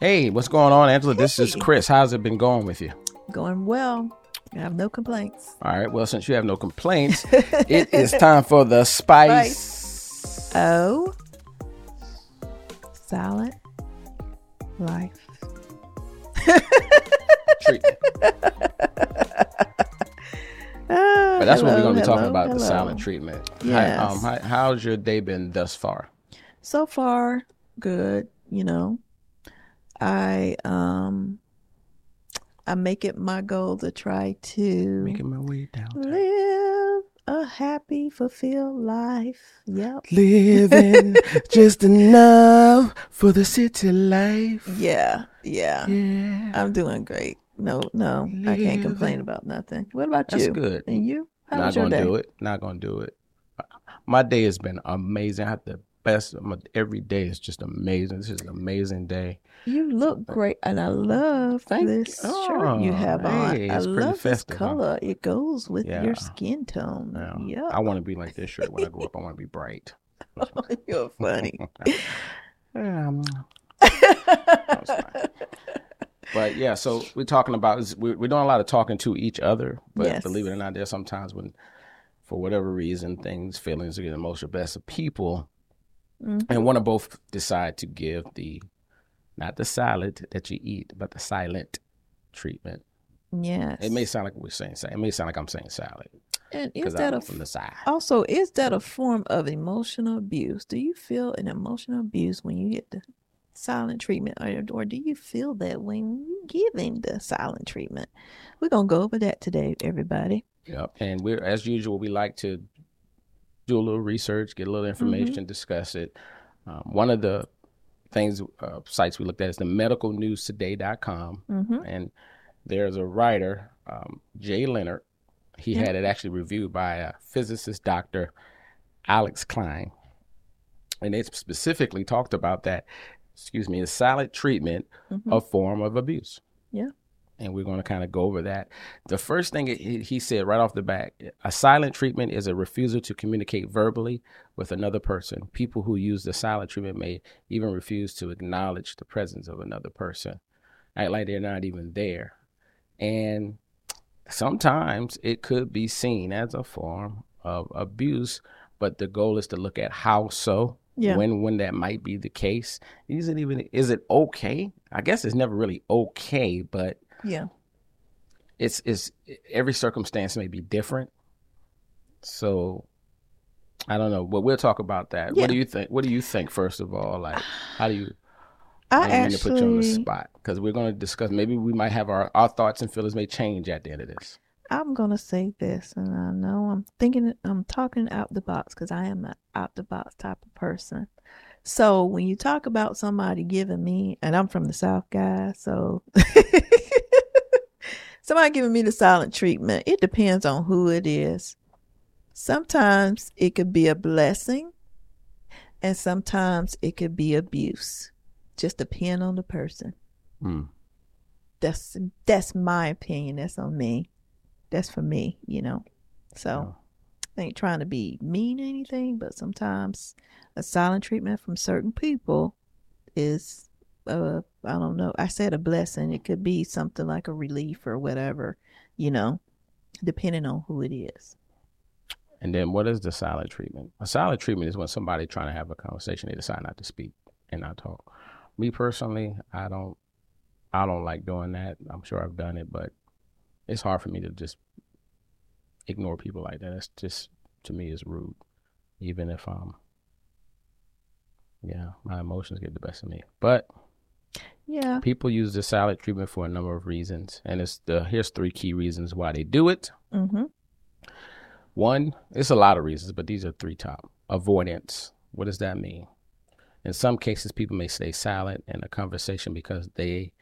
Hey, what's going on, Angela? This is Chris. How's it been going with you? Going well. I have no complaints. All right. Well, since you have no complaints, it is time for the spice. Oh, salad life. treatment. But that's what we're going to be talking hello, about the hello. silent treatment. Hi- um, how, how's your day been thus far? So far, good. You know, I um, I make it my goal to try to Making my way down. live a happy, fulfilled life. Yep. Living just enough for the city life. Yeah. Yeah. Yeah. I'm doing great. No, no, I can't complain about nothing. What about That's you? good. And you? How Not was your gonna day? do it. Not gonna do it. My day has been amazing. I have the best. my- Every day is just amazing. This is an amazing day. You look great, and I love Thank this you. shirt you Oh, have on. I love this festive, huh? color. It goes with Yeah. your skin tone. Yeah. Yeah, I want to be like this shirt when I grow up. I want to be bright. you're funny. Um, but yeah, so we're talking about we're, doing a lot of talking to each other. But Yes. believe it or not, there's sometimes when, for whatever reason, things, feelings, or emotional best of people, Mhm. and want to both decide to give the, not the salad that you eat, but the silent treatment. yes. It may sound like we're saying salad. It may sound like I'm saying salad and is that a from the side. also is that a form of emotional abuse? Do you feel an emotional abuse when you get the silent treatment, or, or do you feel that when you giving the silent treatment? We're gonna go over that today, everybody. Yep. And we're as usual, we like to do a little research, get a little information, discuss it. Um, one of the things uh, sites we looked at is the medicalnewstoday.com, Mm-hmm. and there's a writer, um, Jay Leonard. He Yeah. had it actually reviewed by a physicist, Doctor Alex Klein, and they specifically talked about that. Excuse me, is silent treatment Mhm. a form of abuse? Yeah. And we're going to kind of go over that. The first thing he, he said right off the bat a silent treatment is a refusal to communicate verbally with another person. People who use the silent treatment may even refuse to acknowledge the presence of another person, act like they're not even there. And sometimes it could be seen as a form of abuse, but the goal is to look at how so. Yeah. When when that might be the case, is it even is it okay? I guess it's never really okay, but Yeah. it's it's every circumstance may be different. So I don't know, but we'll talk about that. Yeah. What do you think? What do you think first of all? Like, how do you? I don't mean to put you on the spot because we're going to discuss. Maybe we might have our our thoughts and feelings may change at the end of this. I'm gonna say this, and I know I'm thinking, I'm talking out the box because I am an out the box type of person. So when you talk about somebody giving me, and I'm from the South, guys, so somebody giving me the silent treatment, it depends on who it is. Sometimes it could be a blessing, and sometimes it could be abuse. Just depend on the person. Mm. That's that's my opinion. That's on me. That's for me, you know. So I ain't trying to be mean or anything, but sometimes a silent treatment from certain people is uh I don't know. I said a blessing. It could be something like a relief or whatever, you know, depending on who it is. And then what is the silent treatment? A silent treatment is when somebody trying to have a conversation, they decide not to speak and not talk. Me personally, I don't I don't like doing that. I'm sure I've done it, but it's hard for me to just ignore people like that. It's just to me is rude. Even if um yeah, my emotions get the best of me. But Yeah. people use the silent treatment for a number of reasons. And it's the here's three key reasons why they do it. Mhm. One, it's a lot of reasons, but these are three top. Avoidance. What does that mean? In some cases, people may stay silent in a conversation because they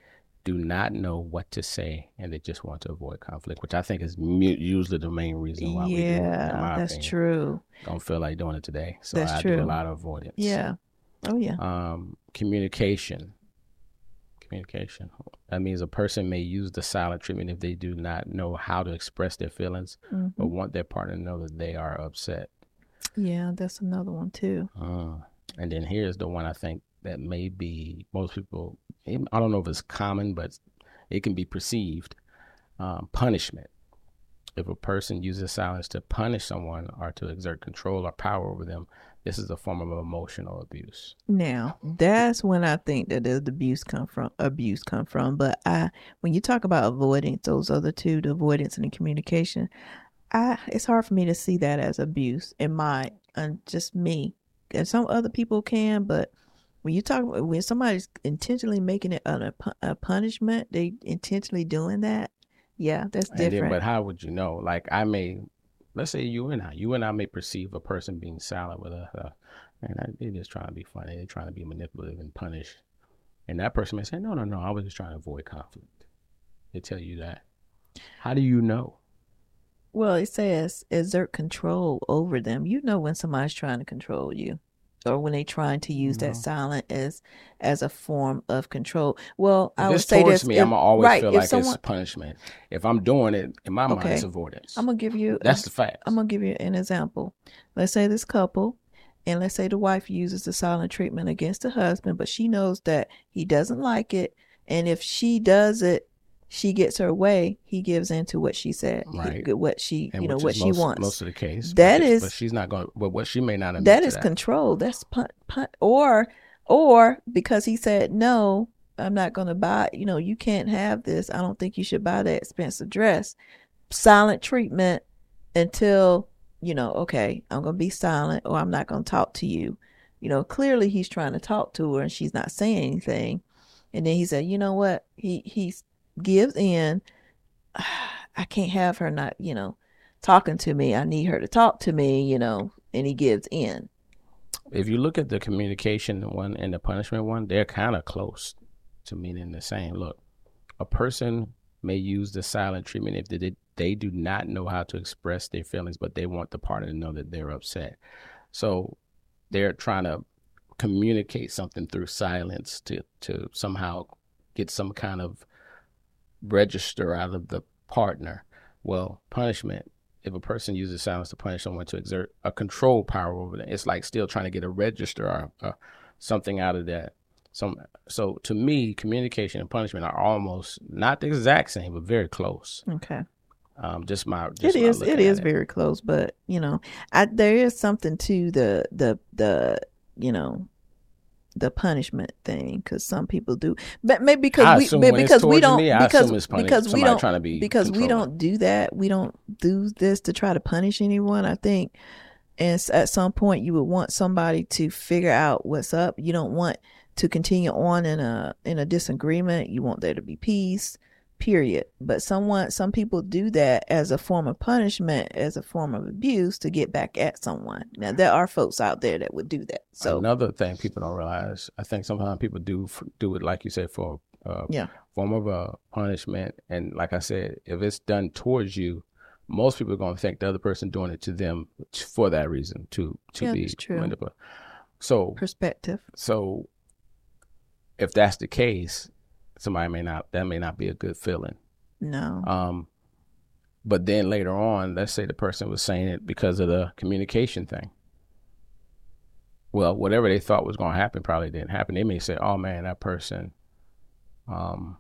do not know what to say and they just want to avoid conflict, which I think is mu- usually the main reason why we do it. Yeah, that's opinion. true. Don't feel like doing it today, so That's I do a lot of avoidance. Yeah. Oh yeah. Um, communication. Communication. That means a person may use the silent treatment if they do not know how to express their feelings Mhm. or want their partner to know that they are upset. Yeah, that's another one too. Uh, and then here's the one I think that may be most people. I don't know if it's common, but it can be perceived um, punishment. If a person uses silence to punish someone or to exert control or power over them, this is a form of emotional abuse. Now, that's when I think that the abuse come from. Abuse come from, but I, when you talk about avoidance, those other two, the avoidance and the communication, I, it's hard for me to see that as abuse in my, and just me. And some other people can, but when you talk when somebody's intentionally making it a, a punishment, they intentionally doing that. Yeah, that's different. Then, but how would you know? Like I may, let's say you and I, you and I may perceive a person being silent with us, uh, and they're just trying to be funny, they're trying to be manipulative and punish, and that person may say, no, no, no, I was just trying to avoid conflict. They tell you that. How do you know? Well, it says exert control over them. You know when somebody's trying to control you or when they trying to use that mm-hmm. silent as as a form of control. Well, if I would say this. me, if, I'm always right, feel like someone, it's punishment. If I'm doing it, in my okay, mind, it's avoidance. I'm gonna give you. That's the fact. I'm gonna give you an example. Let's say this couple, and let's say the wife uses the silent treatment against the husband, but she knows that he doesn't like it, and if she does it she gets her way, he gives in to what she said, right? He, what she, and you know, what she most, wants. Most of the case, that is, but she's not going. But what she may not. Have that is that. control. That's punt, punt, or, or because he said no, I'm not going to buy. You know, you can't have this. I don't think you should buy that expensive dress. Silent treatment until you know. Okay, I'm going to be silent, or I'm not going to talk to you. You know, clearly he's trying to talk to her, and she's not saying anything. And then he said, you know what? He he's gives in, I can't have her not, you know, talking to me. I need her to talk to me, you know, and he gives in. If you look at the communication one and the punishment one, they're kind of close to meaning the same. Look, a person may use the silent treatment if they, they do not know how to express their feelings, but they want the partner to know that they're upset. So they're trying to communicate something through silence to, to somehow get some kind of register out of the partner. Well, punishment, if a person uses silence to punish someone to exert a control power over them, it's like still trying to get a register or, or something out of that. Some, so to me, communication and punishment are almost not the exact same, but very close. Okay. Um, just my just it is it is it. very close, but you know, I, there is something to the the the you know the punishment thing because some people do, but maybe because we because we don't me, because because we don't be because we don't do that. We don't do this to try to punish anyone. I think, and at some point you would want somebody to figure out what's up. You don't want to continue on in a in a disagreement. You want there to be peace period. But someone, some people do that as a form of punishment, as a form of abuse to get back at someone. Now there are folks out there that would do that. So another thing people don't realize, I think sometimes people do do it like you said for uh, yeah form of a punishment. And like I said, if it's done towards you, most people are going to think the other person doing it to them for that reason to to yeah, be manipulative. So perspective. So if that's the case, somebody may not that may not be a good feeling. No. Um, but then later on, let's say the person was saying it because of the communication thing. Well, whatever they thought was going to happen probably didn't happen. They may say, "Oh man, that person, um,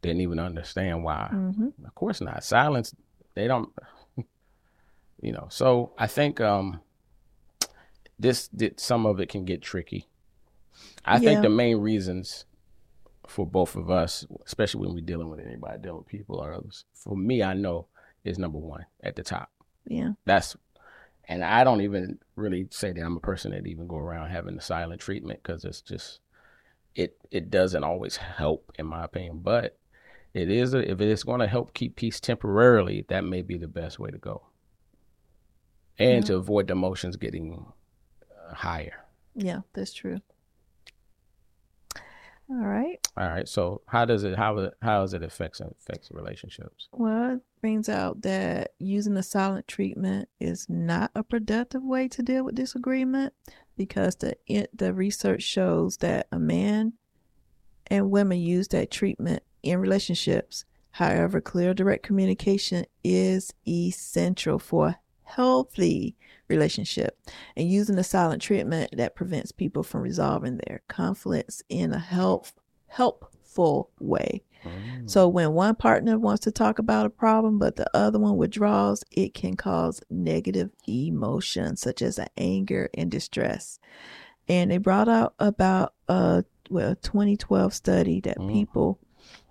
didn't even understand why." Mm-hmm. Of course not. Silence. They don't. You know. So I think um, this, this some of it can get tricky. I yeah. think the main reasons for both of us, especially when we're dealing with anybody, dealing with people or others. For me, I know is number one at the top. Yeah. That's, and I don't even really say that I'm a person that even go around having the silent treatment because it's just, it it doesn't always help in my opinion, but it is a, if it's going to help keep peace temporarily, that may be the best way to go, and yeah. to avoid the emotions getting uh, higher. Yeah, that's true. All right. All right. So how does it how how does it affect affects relationships? Well, it brings out that using the silent treatment is not a productive way to deal with disagreement because the it, the research shows that a man and women use that treatment in relationships. However, clear direct communication is essential for healthy relationship and using the silent treatment that prevents people from resolving their conflicts in a help helpful way. Mm. So when one partner wants to talk about a problem but the other one withdraws, it can cause negative emotions such as anger and distress. And they brought out about a well 2012 study that Mhm. people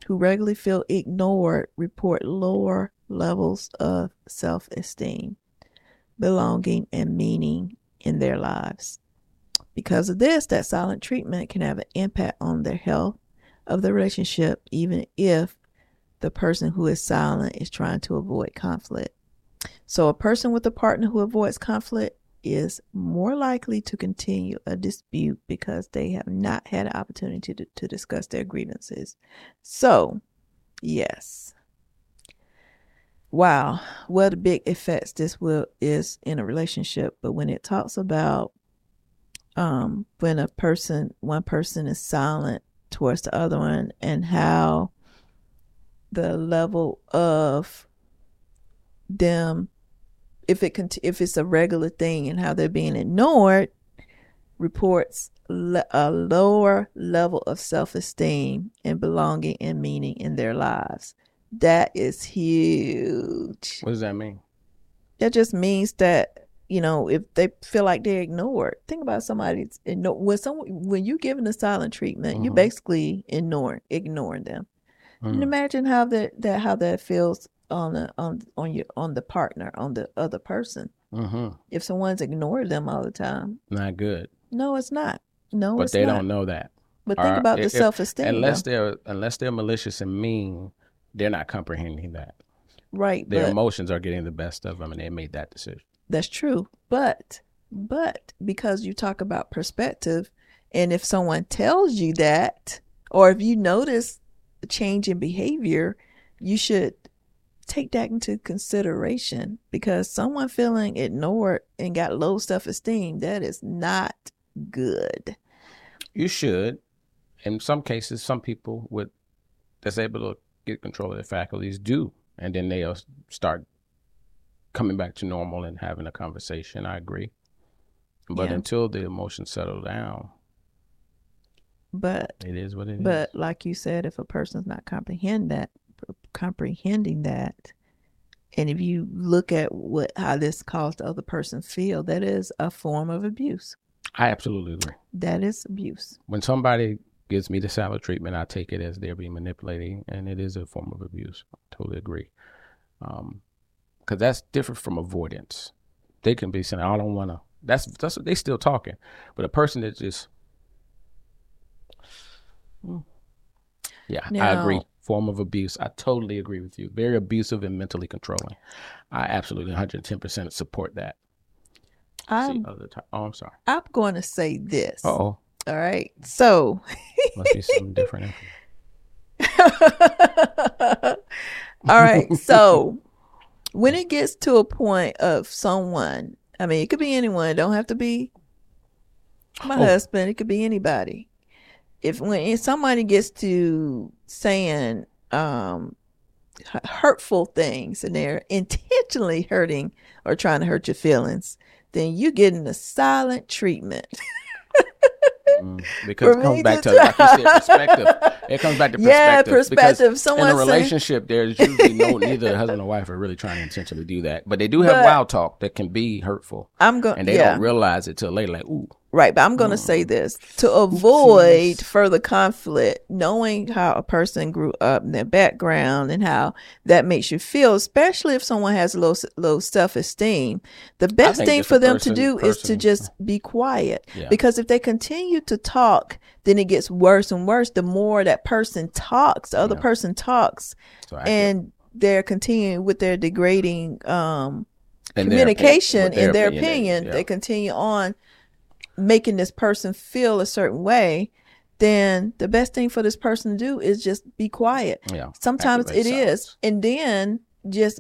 who regularly feel ignored report lower levels of self-esteem, belonging, and meaning in their lives. Because of this, that silent treatment can have an impact on their health of the relationship, even if the person who is silent is trying to avoid conflict. So, a person with a partner who avoids conflict is more likely to continue a dispute because they have not had an opportunity to, to discuss their grievances. So, yes. Wow, what a big effects this will is in a relationship. But when it talks about um when a person one person is silent towards the other one and how the level of them if it cont- if it's a regular thing and how they're being ignored reports le- a lower level of self-esteem and belonging and meaning in their lives that is huge What does that mean? that just means that you know if they feel like they're ignored think about somebody's igno- when someone when you're giving a silent treatment you're Mhm. basically ignoring ignoring them and Mm. imagine how that, that how that feels on the on on your on the partner on the other person hmm if someone's ignored them all the time Not good. no it's not no but they not don't know that. but think Or about the self-esteem Unless though. they're unless they're malicious and mean, they're not comprehending that. right Their emotions are getting the best of them, and they made that decision. That's true. But but because you talk about perspective and if someone tells you that or if you notice a change in behavior, you should take that into consideration because someone feeling ignored and got low self-esteem that is not good. You should. In some cases, some people with that's able to get control of their faculties do, and then they'll start coming back to normal and having a conversation. I agree. But Yeah. until the emotions settle down, But it is what it is. But like you said, if a person's not comprehend that, comprehending that, and if you look at what how this caused the other person feel, that is a form of abuse. I absolutely agree. That is abuse. When somebody gives me the salad treatment, I take it as they're being manipulating, and it is a form of abuse. I totally agree. Um, because that's different from avoidance. They can be saying, "I don't want to." That's that's what they still talking, but a person that just, Mm. yeah, I agree. Form of abuse. I totally agree with you. Very abusive and mentally controlling. I absolutely 110 percent support that. I'm other ti- oh, I'm sorry. I'm going to say this. Uh oh, All right. So, must be something different. all right. So, when it gets to a point of someone, I mean, it could be anyone. It don't have to be my Oh. husband. It could be anybody. If when if somebody gets to saying um, hurtful things and they're intentionally hurting or trying to hurt your feelings, then you're getting a silent treatment. Mm, because it comes back to like you said, perspective. It comes back to perspective. Yeah, because perspective. Someone in a relationship, there's usually no neither husband or wife are really trying to intentionally do that, but they do have But- wild talk that can be hurtful, I'm going. and they yeah. don't realize it till later. Like, ooh, Right, but I'm going to say this to avoid further conflict, knowing how a person grew up and their background and how that makes you feel, especially if someone has low low self esteem. The best thing for them person- to do is to just be quiet Yeah. because if they continue to talk, then it gets worse and worse. The more that person talks, the other Yeah. person talks, so and they're continuing with their degrading um, their communication in their opinion, opinion, yeah. they continue on making this person feel a certain way, then the best thing for this person to do is just be quiet. yeah. Sometimes it is, and then just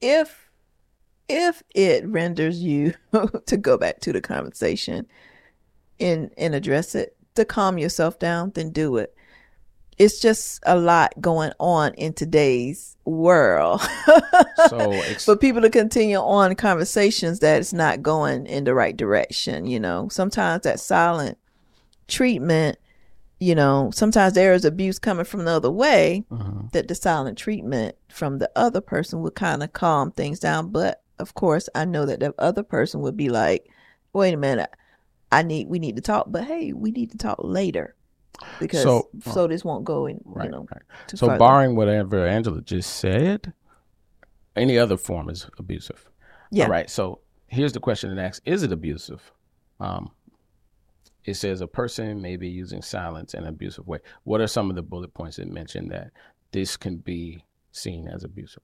if if it renders you to go back to the conversation and and address it to calm yourself down, then do it. It's just a lot going on in today's world. So ex- for people to continue on conversations that it's not going in the right direction, you know. Sometimes that silent treatment, you know, sometimes there is abuse coming from the other way Mhm. that the silent treatment from the other person would kind of calm things down. But of course, I know that the other person would be like, "Wait a minute, I need we need to talk." But hey, we need to talk later because so, So- this won't go in, right, you know. right. So further. barring whatever Angela just said, any other form is abusive. yeah, All right. So here's the question it asks: Is it abusive? Um, it says a person may be using silence in an abusive way. What are some of the bullet points that mention that this can be seen as abusive?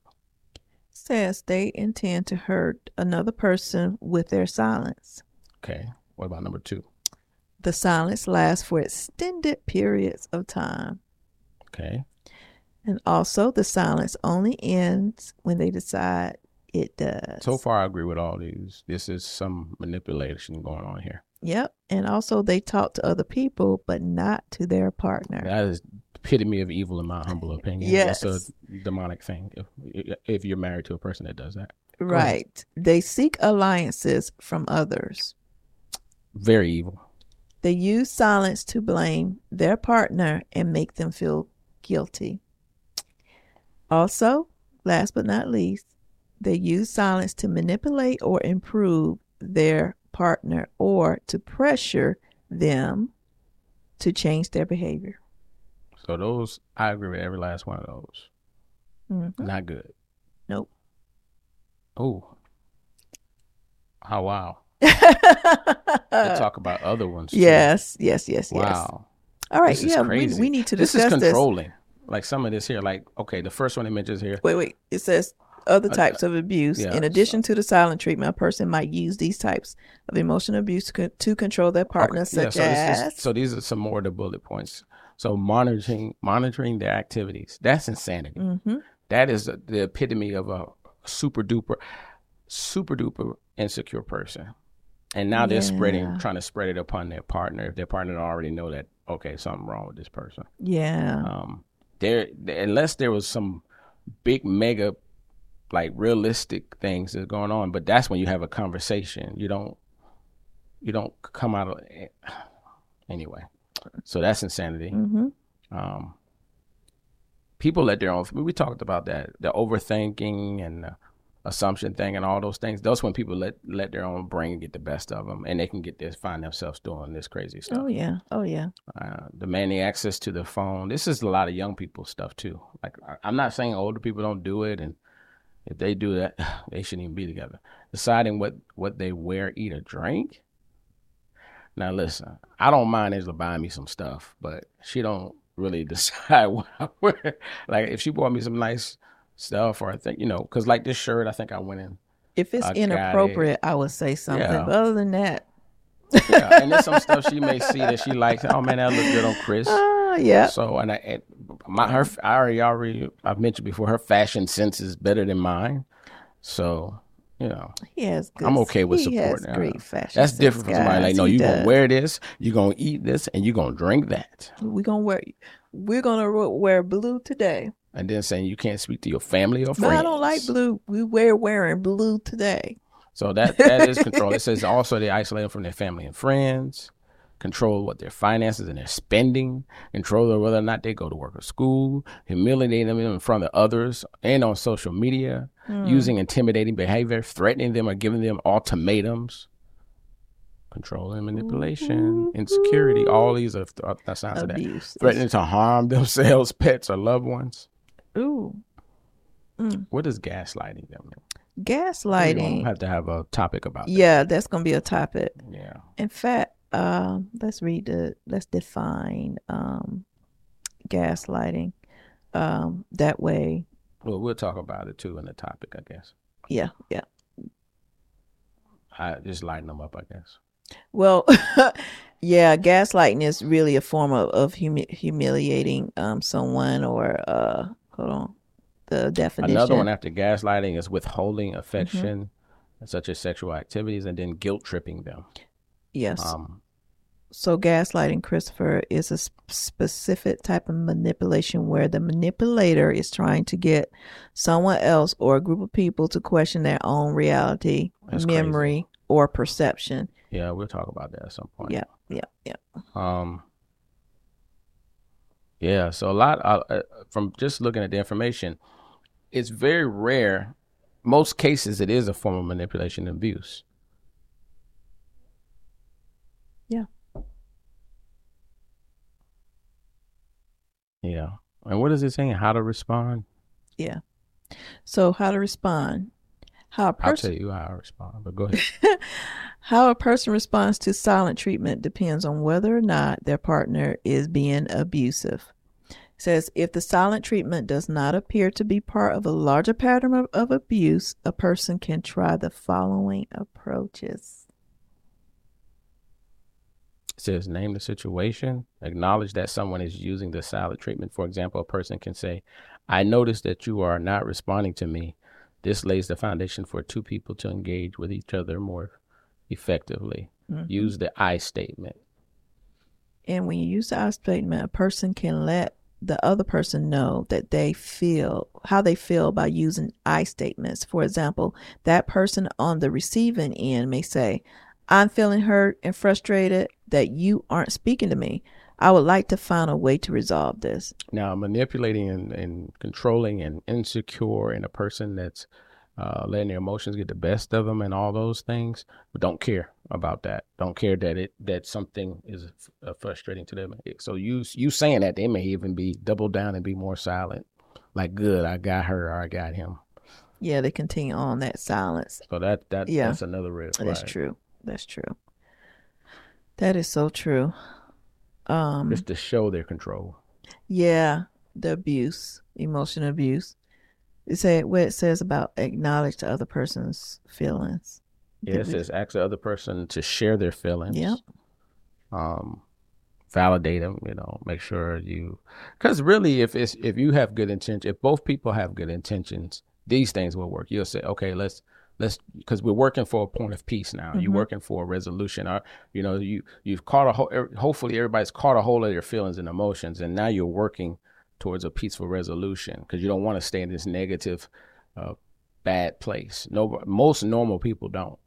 says they intend to hurt another person with their silence. Okay. What about number two? The silence lasts for extended periods of time. Okay. And also, the silence only ends when they decide it does. So far, I agree with all these. This is some manipulation going on here. Yep. And also, they talk to other people, but not to their partner. That is epitome of evil, in my humble opinion. Yes. That's a demonic thing. If if you're married to a person that does that. Right. They seek alliances from others. very evil. They use silence to blame their partner and make them feel guilty. Also, last but not least, they use silence to manipulate or improve their partner or to pressure them to change their behavior. So those, I agree with every last one of those. Mhm. Not good. Nope. Oh. Oh wow. Talk about other ones. too. yes, yes, yes, yes. Wow. All right, This yeah, we, we need to This discuss is this. controlling. Like some of this here, like okay, the first one it mentions here. Wait, wait. It says other Uh, types of abuse. yeah, In addition to the silent treatment, a person might use these types of emotional abuse to, co- to control their partner, Okay, yeah, such so this is- so these are some more of the bullet points. So monitoring monitoring their activities. That's insanity. hmm That is the, the epitome of a super duper, super duper insecure person. And now they're spreading, trying to spread it upon their partner. If their partner already know that, okay, something wrong with this person. yeah, Um, there, unless there was some big mega, like realistic things that's going on, but that's when you have a conversation. You don't, you don't come out of it. anyway. So that's insanity. hmm Um, people let their own. We talked about that, the overthinking and the assumption thing, and all those things. Those when people let let their own brain get the best of them, and they can get this, find themselves doing this crazy stuff. oh yeah, oh yeah, Uh, demanding access to the phone. This is a lot of young people stuff too. Like I- I'm not saying older people don't do it, and if they do that, they shouldn't even be together. Deciding what what they wear, eat, or drink. Now listen, I don't mind Angela buying me some stuff, but she don't really decide what I wear. Like if she bought me some nice stuff, or I think you know, because like this shirt, I think I went in. If it's I got it. inappropriate, I would say something. Yeah. But other than that, Yeah, and there's some stuff she may see that she likes. Oh man, that look good on Chris. ah, yeah, So and I, and my her I already already I've mentioned before her fashion sense is better than mine. So you know he has. Good, I'm okay with has supporting great fashion. that's different from somebody guys. like no you're gonna wear this you're gonna eat this and you're gonna drink that We're gonna wear. We're gonna wear blue today. And then saying you can't speak to your family or friends. I don't like blue. We wear wearing blue today. So that that is control. It says also they isolate them from their family and friends, control what their finances and their spending, control whether or not they go to work or school, humiliate them in front of others and on social media, Hmm. using intimidating behavior, threatening them or giving them ultimatums. Control and manipulation, insecurity, all these are are signs of that. Threatening to harm themselves, pets, or loved ones. Ooh, What does gaslighting them mean? We gaslighting. have to have a topic about that. Yeah, that's gonna be a topic. Yeah. In fact, um, let's read the let's define um, gaslighting. Um, that way, Well, we'll talk about it too in the topic, I guess. yeah, yeah. I just lighten them up, I guess. Well, yeah, gaslighting is really a form of, of humi- humiliating um, someone or uh, hold on, the definition. Another one after gaslighting is withholding affection, such as sexual activities, and then guilt tripping them. Yes. Um, so gaslighting, Christopher, is a specific type of manipulation where the manipulator is trying to get someone else or a group of people to question their own reality, memory, crazy. or perception. Yeah, we'll talk about that at some point. Yeah, yeah, yeah. Um. Yeah, so a lot uh, uh, from just looking at the information, it's very rare. Most cases, it is a form of manipulation and abuse. Yeah. Yeah. And what is it saying? How to respond? Yeah. So how to respond? How I'll tell you how I respond, but go ahead. how a person responds to silent treatment depends on whether or not their partner is being abusive. It says if the silent treatment does not appear to be part of a larger pattern of, of abuse, a person can try the following approaches. It says name the situation, acknowledge that someone is using the silent treatment. For example, a person can say, I notice that you are not responding to me. This lays the foundation for two people to engage with each other more effectively. Mhm. Use the I statement. And when you use the I statement, a person can let the other person know that they feel how they feel by using I statements. For example, that person on the receiving end may say, I'm feeling hurt and frustrated that you aren't speaking to me. I would like to find a way to resolve this. Now, manipulating and, and controlling and insecure in a person that's uh, letting their emotions get the best of them and all those things, but don't care about that. Don't care that it that something is uh, frustrating to them. So you you saying that they may even be double down and be more silent. Like, good, I got her or I got him. Yeah, they continue on that silence. So that that Yeah. that's another flag. That's true. That's true. That is so true. Um Just to show their control. Yeah, the abuse, emotional abuse. It say what it says about acknowledge the other person's feelings. Yeah, it says ask the other person to share their feelings. Yep. Um, validate them. You know, make sure you, because really, if it's if you have good intention, if both people have good intentions, these things will work. You'll say, okay, let's let's because we're working for a point of peace now. You're Mhm. working for a resolution. Or you know, you you've caught a ho- er- hopefully everybody's caught a hold of their feelings and emotions, and now you're working towards a peaceful resolution because you don't want to stay in this negative, uh, bad place. No, most normal people don't.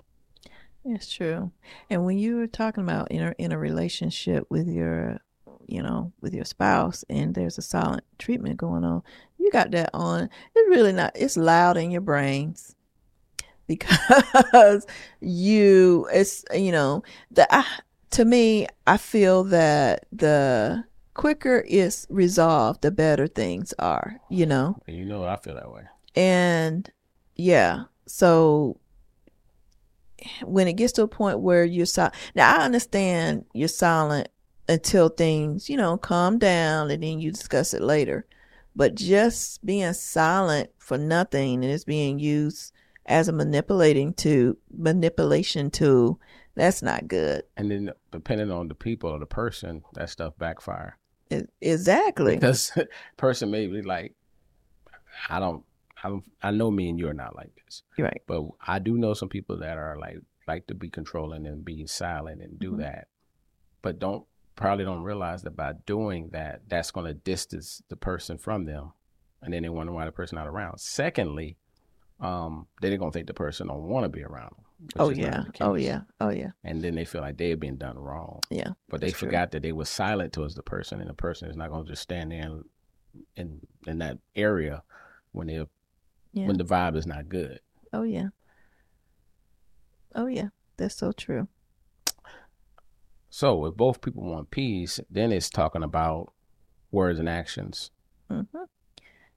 It's true. And when you were talking about in a in a relationship with your you know, with your spouse and there's a silent treatment going on, you got that on. It's really not it's loud in your brains. Because you it's you know, the I, to me, I feel that the quicker it's resolved, the better things are, you know? You know, I feel that way. And yeah, so when it gets to a point where you're silent, now I understand you're silent until things, you know, calm down and then you discuss it later. But just being silent for nothing and it's being used as a manipulating to manipulation tool, that's not good. And then depending on the people or the person, that stuff backfire. Exactly. Because person may be like, I don't, I don't, I know me and you are not like this, right. but I do know some people that are like like to be controlling and be silent and do Mhm. that, but don't probably don't realize that by doing that, that's going to distance the person from them, and then they wonder why the person not around. Secondly, um, they're gonna think the person don't want to be around them. Oh yeah. Oh yeah. Oh yeah. and then they feel like they've been done wrong. Yeah. But they That's true. forgot that they were silent towards the person, and the person is not going to just stand there in in, in that area when they Yeah. when the vibe is not good. Oh yeah. Oh yeah. That's so true. So if both people want peace, then it's talking about words and actions. hmm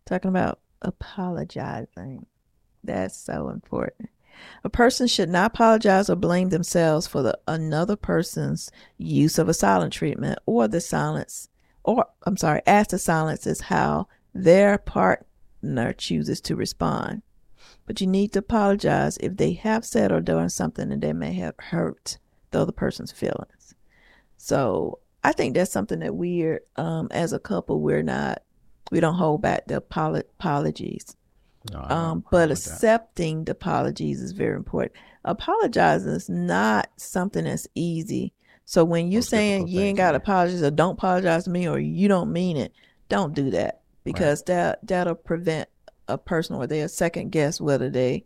Talking about apologizing. That's so important. A person should not apologize or blame themselves for the another person's use of a silent treatment or the silence or I'm sorry, as the silence is how their partner chooses to respond. But you need to apologize if they have said or done something and they may have hurt the other person's feelings. So I think that's something that we're um, as a couple we're not we don't hold back the apologies. No, Um, but don't like that. accepting the apologies is very important. Apologizing is not something that's easy So when you're Most saying you ain't got to apologize or don't apologize to me or you don't mean it, don't do that because that that'll prevent a person or they'll second guess whether they,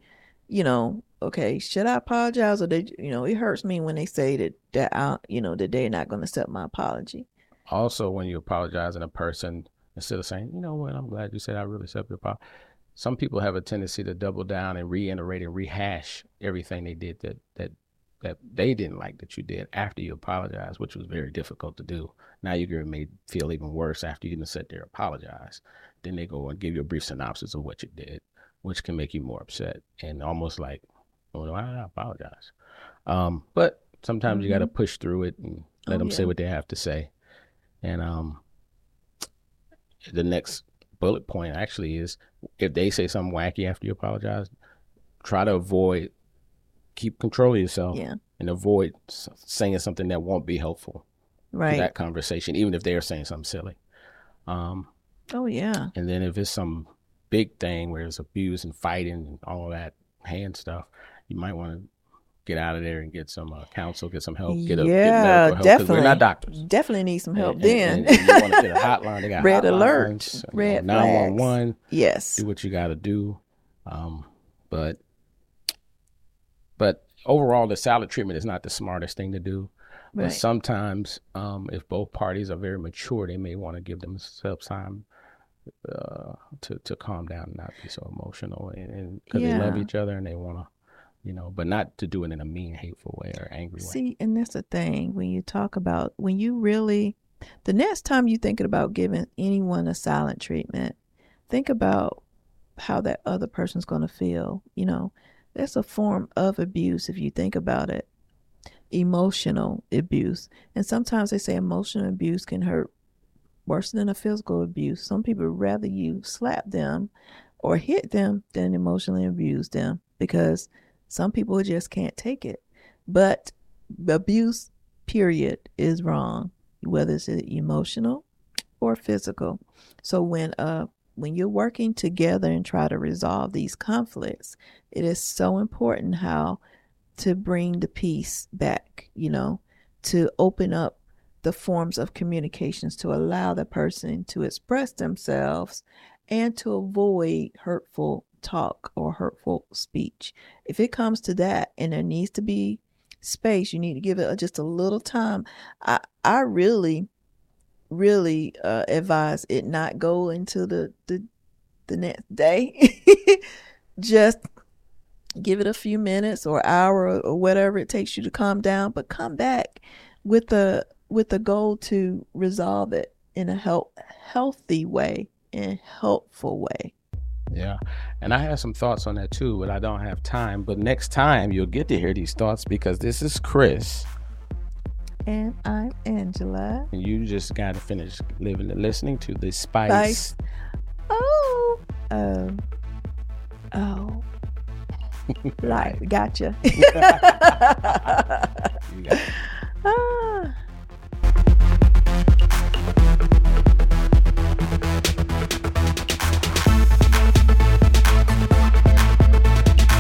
you know, okay, should I apologize or they, you know, it hurts me when they say that that I, you know, that they're not going to accept my apology. Also, when you apologize in a person, instead of saying, you know what, I'm glad you said I really accept your apology. Some people have a tendency to double down and reiterate and rehash everything they did that that that they didn't like that you did after you apologized, which was very difficult to do. Now you're going to make feel even worse after you didn't sit there and apologize. Then they go and give you a brief synopsis of what you did, which can make you more upset and almost like, well, why did I apologize? Um, but sometimes you got to push through it and let Oh, them say what they have to say. And um, the next bullet point actually is if they say something wacky after you apologize, try to avoid, keep control of yourself Yeah. and avoid saying something that won't be helpful to Right. that conversation, even if they're saying something silly. Um, oh yeah. and then if it's some big thing where it's abuse and fighting and all that hand stuff, you might want to get out of there and get some uh, counsel, get some help, get a get yeah, medical help definitely. we're not doctors. Definitely need some help And- then. and- and you want to get a hotline. They got Red hotlines, alert, red 911. yes. Do what you got to do. Um, but but overall, the salad treatment is not the smartest thing to do. But Right. sometimes, um, if both parties are very mature, they may want to give themselves time uh, to to calm down and not be so emotional, and because they love each other and they want to, you know, but not to do it in a mean, hateful way or angry way. See, and that's the thing when you talk about when you really, the next time you're thinking about giving anyone a silent treatment, think about how that other person's going to feel. You know, that's a form of abuse if you think about it. Emotional abuse. And sometimes they say emotional abuse can hurt worse than a physical abuse. Some people rather you slap them or hit them than emotionally abuse them because some people just can't take it. But abuse, period, is wrong, whether it's emotional or physical. So when uh when you're working together and try to resolve these conflicts, it is so important how to bring the peace back, you know, to open up the forms of communications to allow the person to express themselves and to avoid hurtful talk or hurtful speech. If it comes to that and there needs to be space, you need to give it just a little time. I I really really uh, advise it not go into the the, the next day. just give it a few minutes or hour or, whatever it takes you to calm down, but come back with the with the goal to resolve it in a health, healthy way and helpful way. Yeah. And I have some thoughts on that too, but I don't have time. But next time you'll get to hear these thoughts because this is Chris. And I'm Angela. And you just got to finish living and listening to the Spice. Spice. Oh, um, oh, life. Gotcha. You got it.